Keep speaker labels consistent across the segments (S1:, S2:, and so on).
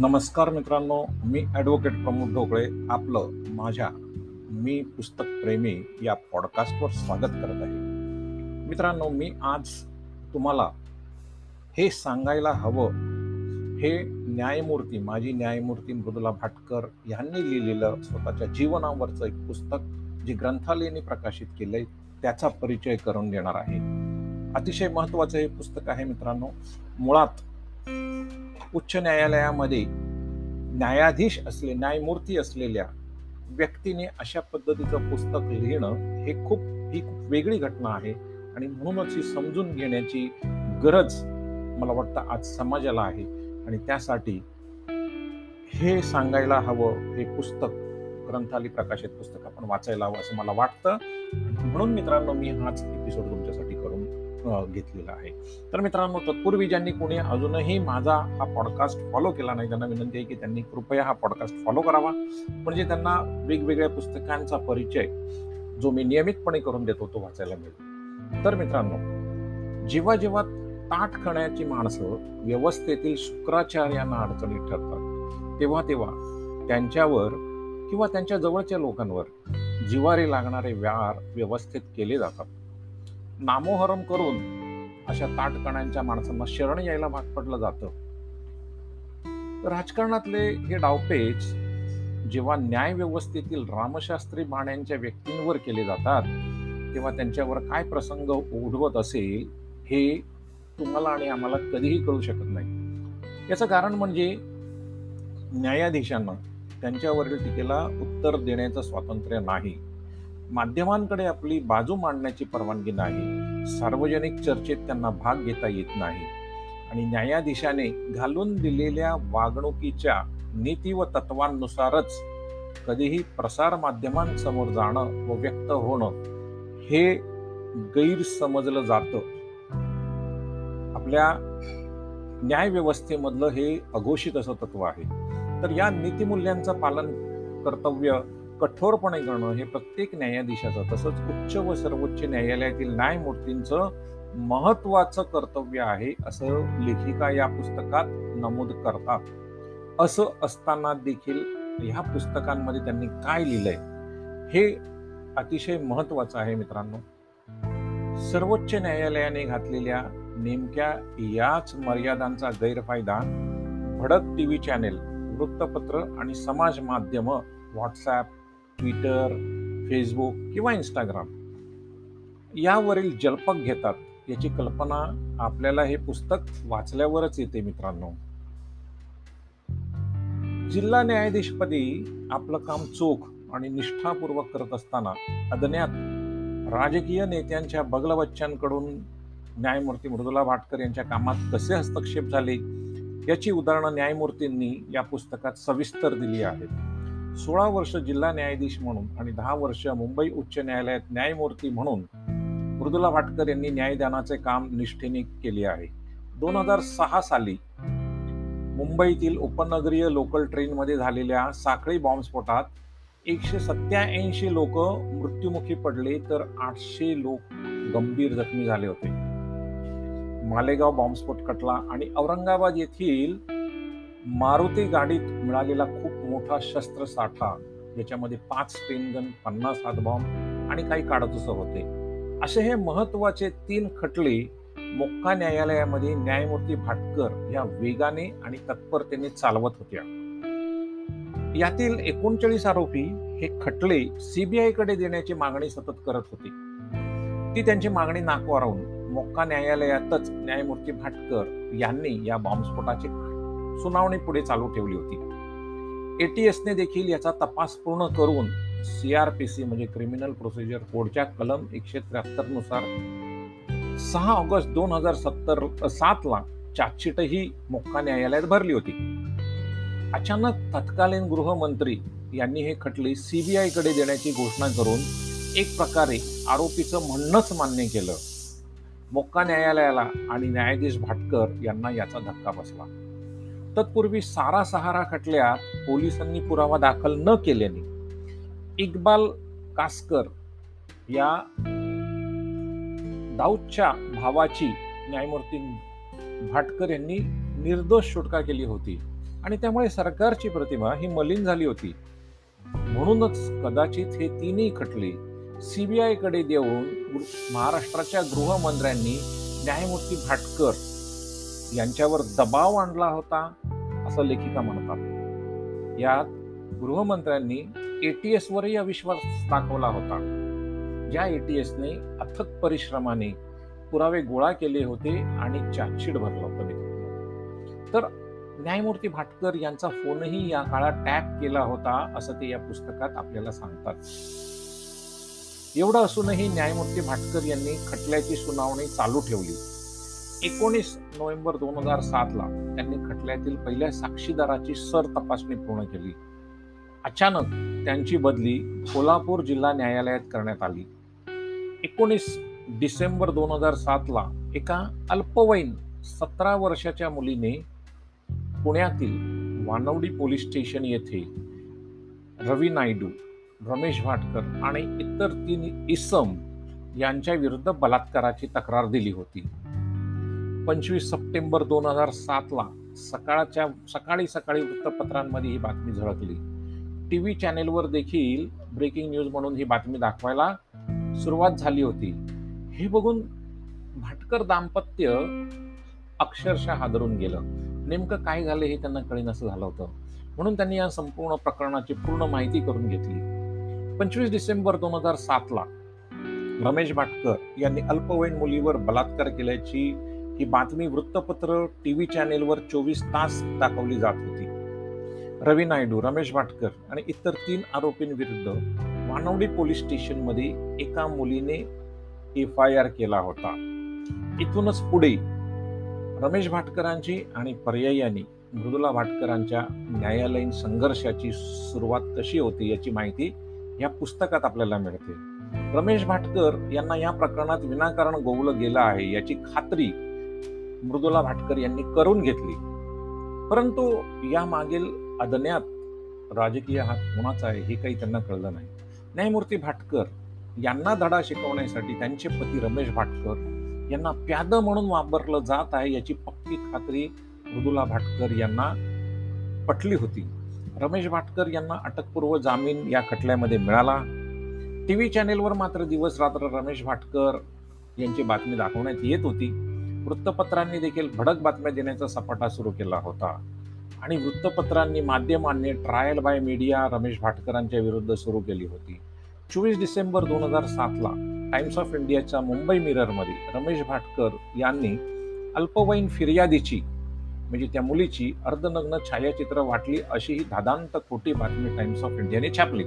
S1: नमस्कार मित्रांनो मी ॲडव्होकेट प्रमोद ढोकळे आपलं माझ्या मी पुस्तक प्रेमी या पॉडकास्टवर स्वागत करत आहे. मित्रांनो मी आज तुम्हाला हे सांगायला हवं हे न्यायमूर्ती माजी न्यायमूर्ती मृदुला भाटकर यांनी लिहिलेलं स्वतःच्या जीवनावरचं एक पुस्तक जे ग्रंथालयाने प्रकाशित केलंय त्याचा परिचय करून देणार आहे. अतिशय महत्वाचं हे पुस्तक आहे मित्रांनो. मुळात उच्च न्यायालयामध्ये न्यायाधीश असले न्यायमूर्ती असलेल्या व्यक्तीने अशा पद्धतीचं पुस्तक लिहिणं हे खूप ही खूप वेगळी घटना आहे आणि म्हणूनच ही समजून घेण्याची गरज मला वाटतं आज समाजाला आहे आणि त्यासाठी हे सांगायला हवं हे पुस्तक ग्रंथाली प्रकाशित पुस्तक आपण वाचायला हवं असं मला वाटतं. म्हणून मित्रांनो मी हाच एपिसोड तुमच्यासाठी करून घेतलेला आहे. तर मित्रांनो तत्पूर्वी ज्यांनी कोणी अजूनही माझा हा पॉडकास्ट फॉलो केला नाही त्यांना विनंती आहे की त्यांनी कृपया हा पॉडकास्ट फॉलो करावा. म्हणजे त्यांना वेगवेगळ्या पुस्तकांचा परिचय जो मी नियमितपणे करून देतो तो वाचायला मिळेल. तर मित्रांनो जेव्हा जेव्हा ताट खण्याची माणसं व्यवस्थेतील शुक्राचार्यांना अडचणीत ठरतात तेव्हा तेव्हा त्यांच्यावर किंवा त्यांच्या जवळच्या लोकांवर जिवारी लागणारे व्यार व्यवस्थित केले जातात. नामोहरम करून अशा ताटकणांच्या माणसांना शरण यायला भाग पडलं जातं. राजकारणातले हे डावपेच जेव्हा न्याय व्यवस्थेतील रामशास्त्री बाण्यांच्या व्यक्तींवर केले जातात तेव्हा त्यांच्यावर काय प्रसंग ओढवत असेल हे तुम्हाला आणि आम्हाला कधीही कळू शकत नाही. याचं कारण म्हणजे न्यायाधीशांना त्यांच्यावरील टीकेला उत्तर देण्याचं स्वातंत्र्य नाही. माध्यमांकडे आपली बाजू मांडण्याची परवानगी नाही. सार्वजनिक चर्चेत त्यांना भाग घेता येत नाही. आणि न्यायाधीशाने घालून दिलेल्या वागणुकीच्या नीती व तत्वांनुसारच कधीही प्रसार माध्यमांसमोर जाणं व व्यक्त होणं हे गैरसमजलं जातं. आपल्या न्यायव्यवस्थेमधलं हे अघोषित असं तत्व आहे. तर या नीतिमूल्यांचं पालन कर्तव्य कठोरपणे करणं हे प्रत्येक न्यायाधीशाचं तसंच उच्च व सर्वोच्च न्यायालयातील न्यायमूर्तींचं महत्वाचं कर्तव्य आहे असं लेखिका या पुस्तकात नमूद करतात. असं असताना देखील ह्या पुस्तकांमध्ये त्यांनी काय लिहिलंय हे अतिशय महत्वाचं आहे मित्रांनो. सर्वोच्च न्यायालयाने घातलेल्या नेमक्या याच मर्यादांचा गैरफायदा भडक टीव्ही चॅनेल वृत्तपत्र आणि समाज माध्यम व्हॉट्सॲप ट्विटर फेसबुक किंवा इंस्टाग्राम यावरील जलपक घेतात याची कल्पना आपल्याला हे पुस्तक वाचल्यावरच येते मित्रांनो. जिल्हा न्यायाधीशपदी आपलं काम चोख आणि निष्ठापूर्वक करत असताना अदन्यात राजकीय नेत्यांच्या बगलबच्च्यांकडून न्यायमूर्ती मृदुला भाटकर यांच्या कामात कसे हस्तक्षेप झाले? याची उदाहरणं न्यायमूर्तींनी या पुस्तकात सविस्तर दिली आहेत. सोळा वर्ष जिल्हा न्यायाधीश म्हणून आणि दहा वर्ष मुंबई उच्च न्यायालयात न्यायमूर्ती म्हणून मृदुला भाटकर यांनी न्यायदानाचे काम निष्ठेने केले आहे. दोन हजार सहा साली मुंबईतील उपनगरीय लोकल ट्रेनमध्ये झालेल्या साखळी बॉम्बस्फोटात एकशे सत्याऐंशी लोक मृत्युमुखी पडले तर आठशे लोक गंभीर जखमी झाले होते. मालेगाव बॉम्बस्फोट कटला आणि औरंगाबाद येथील मारुती गाडीत मिळालेला खूप मोठा शस्त्रसाठा ज्याच्यामध्ये पाच टेनगन पन्नास हातबॉम्ब आणि काही काडतुसं होते. असे हे महत्त्वाचे तीन खटले मोक्का न्यायालयामध्ये न्यायमूर्ती भाटकर या वेगाने आणि तत्परतेने चालवत होत्या. यातील एकोणचाळीस आरोपी हे खटले सीबीआयकडे देण्याची मागणी सतत करत होते. ती त्यांची मागणी नाकारवून मोक्का न्यायालयातच न्यायमूर्ती भाटकर यांनी या बॉम्बस्फोटाचे सुनावणी पुढे चालू ठेवली होती. एटीएसने देखील याचा तपास पूर्ण करून सीआरपीसी म्हणजे क्रिमिनल प्रोसिजर कोडच्या कलम एकशे त्र्याहत्तरनुसार सहा ऑगस्ट दोन हजार सत्तर सातला चार्जशीटही मोक्का न्यायालयात भरली होती. अचानक तत्कालीन गृहमंत्री यांनी हे खटले सीबीआयकडे देण्याची घोषणा करून एक प्रकारे आरोपीचं म्हणणंच मान्य केलं. मोक्का न्यायालयाला आणि न्यायाधीश भाटकर यांना याचा धक्का बसला. तत्पूर्वी सारा सहारा खटल्यात पोलिसांनी पुरावा दाखल न केल्याने इक्बाल कास्कर या दाऊदच्या भावाची न्यायमूर्ती भाटकर यांनी निर्दोष सुटका केली होती. आणि त्यामुळे सरकारची प्रतिमा ही मलिन झाली होती. म्हणूनच कदाचित हे तिन्ही खटले सीबीआयकडे देऊन महाराष्ट्राच्या गृहमंत्र्यांनी न्यायमूर्ती भाटकर यांच्यावर दबाव आणला होता असं लेखिका म्हणतात. यात गृहमंत्र्यांनी एटीएस वरही अविश्वास दाखवला होता. ज्या एटीएसने अथक परिश्रमाने पुरावे गोळा केले होते आणि चार्जशीट भरलं होतं तर न्यायमूर्ती भाटकर यांचा फोनही या काळात टॅप केला होता असं ते या पुस्तकात आपल्याला सांगतात. एवढं असूनही न्यायमूर्ती भाटकर यांनी खटल्याची सुनावणी चालू ठेवली. एकोणीस नोव्हेंबर दोन हजार सात ला त्यांनी खटल्यातील पहिल्या साक्षीदाराची सर तपासणी पूर्ण केली. अचानक त्यांची बदली कोल्हापूर जिल्हा न्यायालयात करण्यात आली. एकोणीस डिसेंबर दोन हजार सात ला एका अल्पवयीन सतरा वर्षाच्या मुलीने पुण्यातील वानवडी पोलीस स्टेशन येथे रवी नायडू रमेश भाटकर आणि इतर तीन इसम यांच्या विरुद्ध बलात्काराची तक्रार दिली होती. पंचवीस सप्टेंबर दोन हजार सातला सकाळच्या सकाळी सकाळी वृत्तपत्रांमध्ये ही बातमी झळकली. टीव्ही चॅनेलवर देखील ब्रेकिंग न्यूज म्हणून ही बातमी दाखवायला सुरुवात झाली होती. हे बघून भाटकर दाम्पत्य अक्षरशः हादरून गेलं. नेमकं काय झालं हे त्यांना कळेनसं झालं होतं. म्हणून त्यांनी या संपूर्ण प्रकरणाची पूर्ण माहिती करून घेतली. पंचवीस डिसेंबर दोन हजार सातला रमेश भाटकर यांनी अल्पवयीन मुलीवर बलात्कार केल्याची ही बातमी वृत्तपत्र टी व्ही चॅनेलवर चोवीस तास दाखवली जात होती. रवी नायडू रमेश भाटकर आणि इतर तीन आरोपींविरुद्ध मानवडी पोलीस स्टेशनमध्ये एका मुलीने एफ आय आर केला होता. इथूनच पुढे रमेश भाटकरांची आणि पर्यायाने मृदुला भाटकरांच्या न्यायालयीन संघर्षाची सुरुवात कशी होती याची माहिती या पुस्तकात आपल्याला मिळते. रमेश भाटकर यांना या प्रकरणात विनाकारण गोवलं गेलं आहे याची खात्री मृदुला भाटकर यांनी करून घेतली. परंतु या मागील अदन्यात राजकीय हात कोणाचा आहे हे काही त्यांना कळलं नाही. न्यायमूर्ती भाटकर यांना धडा शिकवण्यासाठी त्यांचे पती रमेश भाटकर यांना प्याद म्हणून वापरलं जात आहे याची पक्की खात्री मृदुला भाटकर यांना पटली होती. रमेश भाटकर यांना अटकपूर्व जामीन या खटल्यामध्ये मिळाला. टी व्ही चॅनेलवर मात्र दिवस रात्र रमेश भाटकर यांची बातमी दाखवण्यात येत होती. वृत्तपत्रांनी देखील भडक बातम्या देण्याचा सपाटा सुरू केला होता. आणि वृत्तपत्रांनी माध्यमांनी ट्रायल बाय मीडिया रमेश भाटकरांच्या विरुद्ध सुरू केली होती. चोवीस डिसेंबर दोन हजार सातला टाइम्स ऑफ इंडियाच्या मुंबई मिररमध्ये रमेश भाटकर यांनी अल्पवयीन फिर्यादीची म्हणजे त्या मुलीची अर्धनग्न छायाचित्र वाटली अशी ही धादांत खोटी बातमी टाइम्स ऑफ इंडियाने छापली.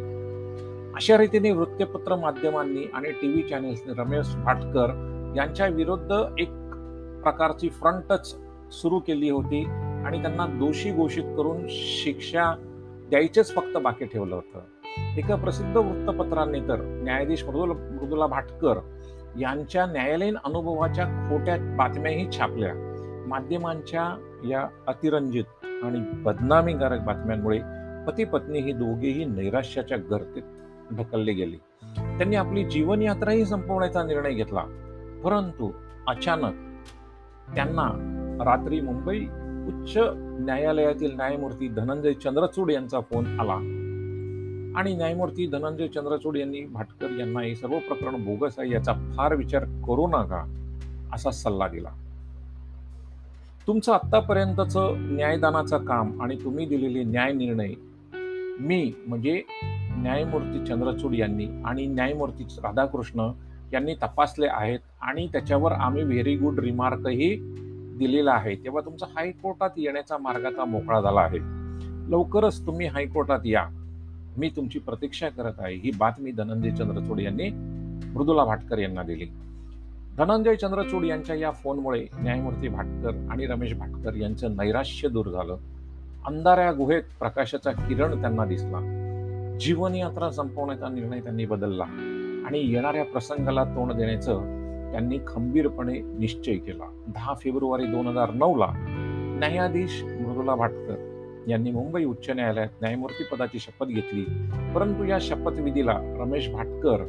S1: अशा रीतीने वृत्तपत्र माध्यमांनी आणि टी व्ही चॅनेल्सने रमेश भाटकर यांच्या विरुद्ध एक प्रकारची फ्रंटच सुरू केली होती आणि त्यांना दोषी घोषित करून शिक्षा द्यायचेच फक्त बाकी ठेवलं होतं. एका प्रसिद्ध वृत्तपत्रांनी तर न्यायाधीश मृदुला मृदुला भाटकर यांच्या न्यायालयीन अनुभवाच्या खोट्या बातम्याही छापल्या. माध्यमांच्या या अतिरंजित आणि बदनामीकारक बातम्यांमुळे पती पत्नी ही दोघेही नैराश्याच्या गर्दीत ढकलले गेले. त्यांनी आपली जीवनयात्राही संपवण्याचा निर्णय घेतला. परंतु अचानक त्यांना रात्री मुंबई उच्च न्यायालयातील न्यायमूर्ती धनंजय चंद्रचूड यांचा फोन आला. आणि न्यायमूर्ती धनंजय चंद्रचूड यांनी भाटकर यांना हे सर्व प्रकरण बोगस आहे याचा फार विचार करू नका असा सल्ला दिला. तुमचं आत्तापर्यंतचं न्यायदानाचं काम आणि तुम्ही दिलेले न्याय निर्णय मी म्हणजे न्यायमूर्ती चंद्रचूड यांनी आणि न्यायमूर्ती राधाकृष्ण यांनी तपासले आहेत आणि त्याच्यावर आम्ही व्हेरी गुड रिमार्कही दिलेला आहे. तेव्हा तुमचा हायकोर्टात येण्याचा मार्ग आता मोकळा झाला आहे. लवकरच तुम्ही हायकोर्टात या. मी तुमची प्रतीक्षा करत आहे. ही बातमी धनंजय चंद्रचूड यांनी मृदुला भाटकर यांना दिली. धनंजय चंद्रचूड यांच्या या फोनमुळे न्यायमूर्ती भाटकर आणि रमेश भाटकर यांचं नैराश्य दूर झालं. अंधाऱ्या गुहेत प्रकाशाचा किरण त्यांना दिसला. जीवनयात्रा संपवण्याचा निर्णय त्यांनी बदलला. आणि येणाऱ्या प्रसंगाला तोंड देण्याचं त्यांनी खंबीरपणे निश्चय केला. दहा फेब्रुवारी दोन हजार नऊला न्यायाधीश मृदुला भाटकर यांनी मुंबई उच्च न्यायालयात न्यायमूर्ती पदाची शपथ घेतली. परंतु या शपथविधीला रमेश भाटकर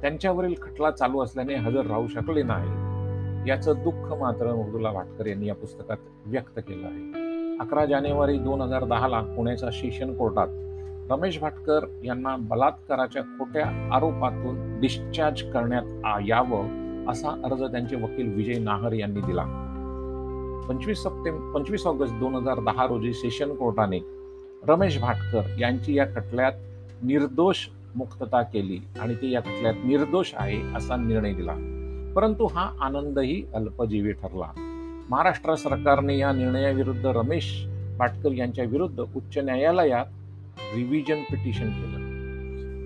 S1: त्यांच्यावरील खटला चालू असल्याने हजर राहू शकले नाही याचं दुःख मात्र मृदुला भाटकर यांनी या पुस्तकात व्यक्त केलं आहे. अकरा जानेवारी दोन हजार दहाला पुण्याच्या सेशन कोर्टात रमेश भाटकर यांना बलात्काराच्या खोट्या आरोपातून डिस्चार्ज करण्यात यावं असा अर्ज त्यांचे वकील विजय नाहर यांनी दिला. पंचवीस सप्टेंबर पंचवीस ऑगस्ट दोन हजार दहा रोजी सेशन कोर्टाने रमेश भाटकर यांची या खटल्यात निर्दोष मुक्तता केली आणि ते या खटल्यात निर्दोष आहे असा निर्णय दिला. परंतु हा आनंदही अल्पजीवी ठरला. महाराष्ट्र सरकारने या निर्णयाविरुद्ध रमेश भाटकर यांच्या विरुद्ध उच्च न्यायालयात रिव्हिजन पिटिशन केलं.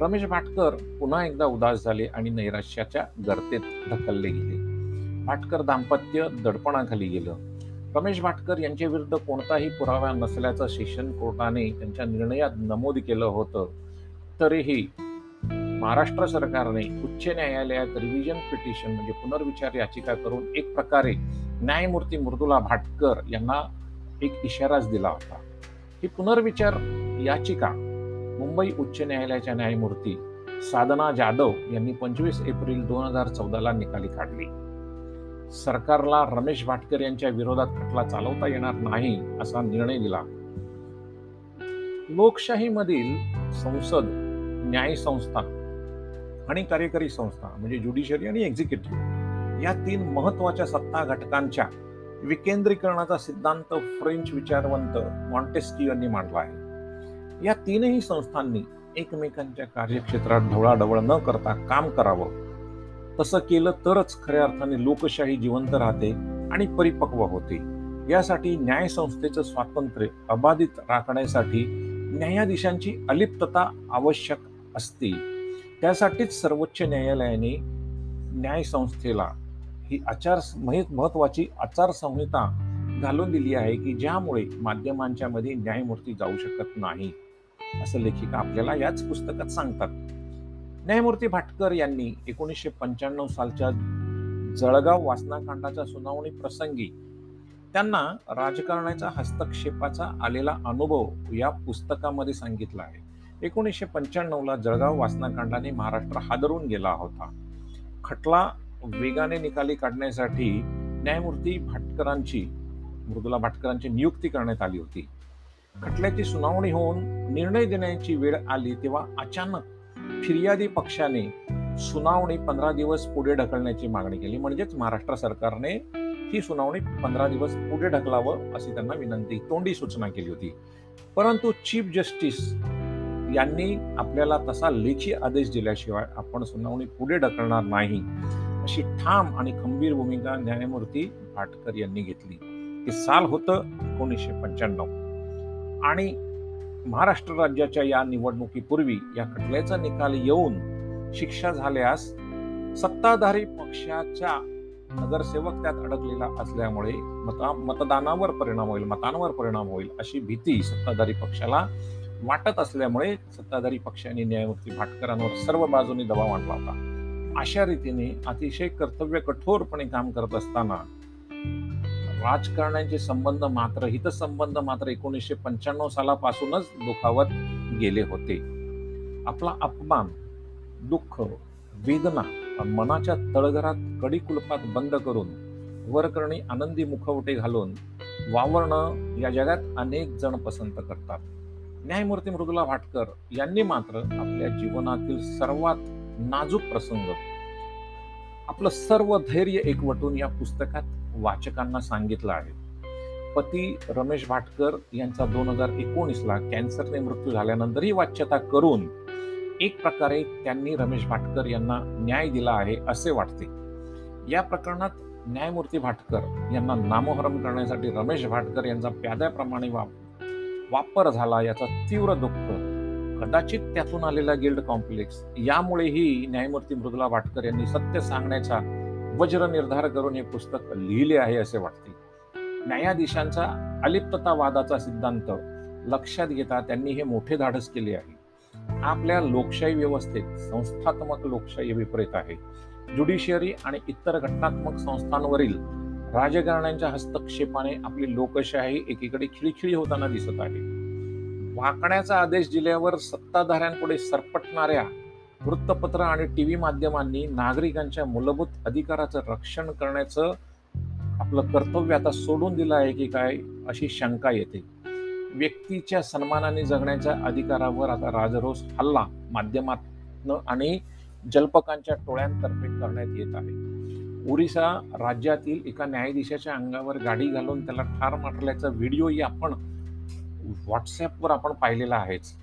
S1: रमेश भाटकर पुन्हा एकदा उदास झाले आणि नैराश्याच्या गर्तेत ढकलले गेले. भाटकर दाम्पत्य दडपणाखाली गेलं. रमेश भाटकर यांच्या विरुद्ध कोणताही पुरावा नसल्याचं सेशन कोर्टाने त्यांच्या निर्णयात नमूद केलं होतं. तरीही महाराष्ट्र सरकारने उच्च न्यायालयात रिव्हिजन पिटिशन म्हणजे पुनर्विचार याचिका करून एक प्रकारे न्यायमूर्ती मृदुला भाटकर यांना एक इशाराच दिला होता. ही पुनर्विचार याचिका मुंबई उच्च न्यायालयाच्या न्यायमूर्ती साधना जाधव यांनी पंचवीस एप्रिल दोन हजार चौदाला निकाली काढली. सरकारला रमेश भाटकर यांच्या विरोधात खटला चालवता येणार नाही असा निर्णय दिला. लोकशाहीमधील संसद न्याय संस्था आणि कार्यकारी संस्था म्हणजे ज्युडिशरी आणि एक्झिक्युटिव्ह या तीन महत्त्वाच्या सत्ता घटकांच्या विकेंद्रीकरणाचा सिद्धांत फ्रेंच विचारवंत मॉन्टेस्क्यू यांनी मांडला आहे. या तीनही संस्थांनी एकमेकांच्या कार्यक्षेत्रात ढवळाढवळ न करता काम करावं. तसं केलं तरच खऱ्या अर्थाने लोकशाही जिवंत राहते आणि परिपक्व होते. यासाठी न्याय संस्थेचं स्वातंत्र्य अबाधित राखण्यासाठी न्यायाधीशांची अलिप्तता आवश्यक असते. त्यासाठीच सर्वोच्च न्यायालयाने न्याय संस्थेला ही आचार महत्वाची आचारसंहिता घालून दिली आहे की ज्यामुळे माध्यमांच्या मध्ये न्यायमूर्ती जाऊ शकत नाही. असं लेखिका आपल्याला याच पुस्तकात सांगतात. न्यायमूर्ती भाटकर यांनी एकोणीसशे पंच्याण्णव सालच्या जळगाव वासनाकांडाच्या सुनावणी प्रसंगी त्यांना राजकारणाच्या हस्तक्षेपाचा आलेला अनुभव या पुस्तकामध्ये सांगितला आहे. एकोणीसशे पंच्याण्णवला जळगाव वासनाकांडाने महाराष्ट्र हादरून गेला होता. खटला वेगाने निकाली काढण्यासाठी न्यायमूर्ती भाटकरांची मृदुला भाटकरांची नियुक्ती करण्यात आली होती. खटल्याची सुनावणी होऊन निर्णय देण्याची वेळ आली तेव्हा अचानक फिर्यादी पक्षाने सुनावणी पंधरा दिवस पुढे ढकलण्याची मागणी केली. म्हणजेच महाराष्ट्र सरकारने ही सुनावणी पंधरा दिवस पुढे ढकलावं अशी त्यांना विनंती तोंडी सूचना केली होती. परंतु चीफ जस्टिस यांनी आपल्याला तसा लेखी आदेश दिल्याशिवाय आपण सुनावणी पुढे ढकलणार नाही. अशी ठाम आणि खंबीर भूमिका न्यायमूर्ती भाटकर यांनी घेतली. ते साल होतं एकोणीसशे पंच्याण्णव. आणि महाराष्ट्र राज्याच्या या निवडणुकीपूर्वी या खटल्याचा निकाल येऊन शिक्षा झाल्यास सत्ताधारी पक्षाच्या नगरसेवक त्यात अडकलेला असल्यामुळे मता मतदानावर परिणाम होईल मतांवर परिणाम होईल अशी भीती सत्ताधारी पक्षाला वाटत असल्यामुळे सत्ताधारी पक्षाने न्यायमूर्ती भाटकरांवर सर्व बाजूनी दबाव आणला होता. अशा रीतीने अतिशय कर्तव्य कठोरपणे काम करत असताना राजकारण्यांचे संबंध मात्र हितसंबंध मात्र एकोणीसशे पंच्याण्णव सालापासूनच दुखावत गेले होते. आपला अपमान दुःख वेदना मनाच्या तळघरात कडी कुलपात बंद करून वरकरणी आनंदी मुखवटे घालून वावरणं या जगात अनेक जण पसंत करतात. न्यायमूर्ती मृदुला भाटकर यांनी मात्र आपल्या जीवनातील सर्वात नाजूक प्रसंग. आपलं सर्व धैर्य एकवटून या पुस्तकात वाचकांना सांगितलं आहे. पती रमेश भाटकर यांचा दोन हजार एकोणीसला कॅन्सरने मृत्यू झाल्यानंतरही वाच्यता करून एक प्रकारे त्यांनी रमेश भाटकर यांना न्याय दिला आहे असे वाटते. या प्रकरणात न्यायमूर्ती भाटकर यांना नामोहरम करण्यासाठी रमेश भाटकर यांचा प्याद्याप्रमाणे वापर झाला याचा तीव्र दुःख कदाचित त्यातून आलेला गिल्ड कॉम्प्लेक्स. यामुळेही न्यायमूर्ती मृदुला भाटकर यांनी सत्य सांगण्याचा वज्र निर्धार करून हे पुस्तक लिहिले आहे असे वाटते. न्यायाधीशांचा अलिप्ततावादाचा सिद्धांत लक्षात घेता त्यांनी हे मोठे धाडस केले आहे. आपल्या लोकशाही व्यवस्थेत संस्थात्मक लोकशाही विपरीत आहे. ज्युडिशियरी आणि इतर घटनात्मक संस्थांवरील राजकारण्यांच्या हस्तक्षेपाने आपली लोकशाही एकीकडे खिळखिळी होताना दिसत आहे. वाकण्याचा आदेश दिल्यावर सत्ताधाऱ्यांपुढे सरपटणाऱ्या वृत्तपत्र आणि टी व्ही माध्यमांनी नागरिकांच्या मूलभूत अधिकाराचं रक्षण करण्याचं आपलं कर्तव्य आता सोडून दिलं आहे की काय अशी शंका येते. व्यक्तीच्या सन्मानाने जगण्याच्या अधिकारावर आता राजरोस हल्ला माध्यमातनं आणि जल्पकांच्या टोळ्यांतर्फे करण्यात येत आहे. ओरिसा राज्यातील एका न्यायाधीशाच्या अंगावर गाडी घालून त्याला ठार मारल्याचा व्हिडिओही आपण व्हॉट्सॲपवर आपण पाहिलेला आहेच.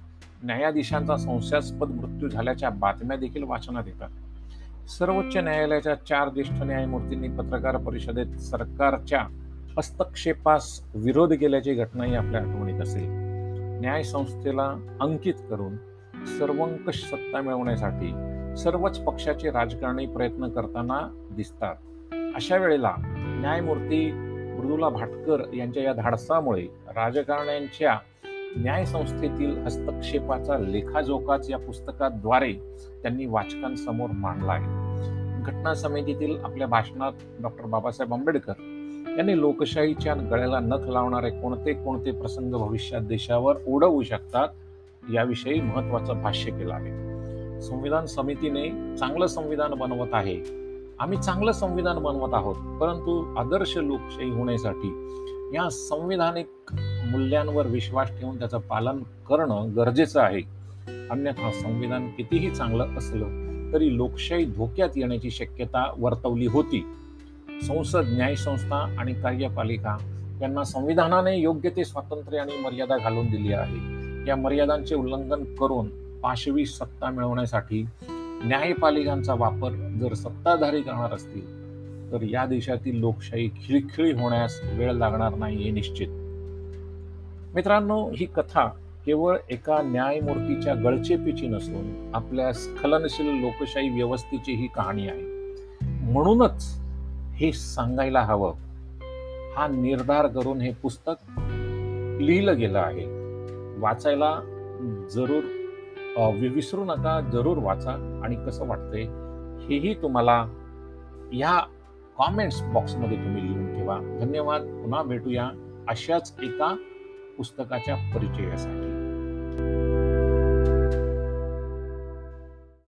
S1: न्यायाधीशांचा संशयास्पद मृत्यू झाल्याच्या बातम्या देखील वाचनात येतात. सर्वोच्च न्यायालयाच्या चार ज्येष्ठ न्यायमूर्तींनी पत्रकार परिषदेत सरकारच्या हस्तक्षेपास विरोध केल्याची घटनाही आपल्या आठवणीत असेल. न्यायसंस्थेला अंकित करून सर्वंकष सत्ता मिळवण्यासाठी सर्वच पक्षाचे राजकारणी प्रयत्न करताना दिसतात. अशा वेळेला न्यायमूर्ती मृदुला भाटकर यांच्या या धाडसामुळे राजकारण्यांच्या न्यायसंस्थेतील हस्तक्षेपाचा लेखाजोखाच या पुस्तकाद्वारे त्यांनी वाचकांसमोर मांडला आहे. घटना समितीतील आपल्या भाषणात डॉक्टर बाबासाहेब आंबेडकर यांनी लोकशाहीच्या गळ्याला नख लावणारे कोणते कोणते प्रसंग भविष्यात देशावर ओढवू शकतात याविषयी महत्वाचं भाष्य केलं आहे. संविधान समितीने चांगलं संविधान बनवत आहे. आम्ही चांगलं संविधान बनवत आहोत परंतु आदर्श लोकशाही होण्यासाठी या संविधानिक मूल्यांवर विश्वास ठेवून त्याचं पालन करणं गरजेचं आहे. अन्यथा संविधान कितीही चांगलं असलं तरी लोकशाही धोक्यात येण्याची शक्यता वर्तवली होती. संसद न्यायसंस्था आणि कार्यपालिका यांना संविधानाने योग्य ते स्वातंत्र्य आणि मर्यादा घालून दिली आहे. या मर्यादांचे उल्लंघन करून पाशवी सत्ता मिळवण्यासाठी न्यायपालिकांचा वापर जर सत्ताधारी करणार असतील तर या देशातील लोकशाही खिळखिळी होण्यास वेळ लागणार नाही हे निश्चित. मित्रांनो ही कथा केवळ एका न्यायमूर्तीच्या गळचेपीची नसून आपल्या स्खलनशील लोकशाही व्यवस्थेची ही कहाणी आहे. म्हणूनच हे सांगायला हवं. हा निर्धार करून हे पुस्तक लिहिलं गेलं आहे. वाचायला जरूर विसरू नका जरूर वाचा आणि कसं वाटतंय हेही तुम्हाला ह्या कॉमेंट्स बॉक्समध्ये तुम्ही लिहून ठेवा. धन्यवाद. पुन्हा भेटूया अशाच एका पुस्तकाच्या परिचयासाठी.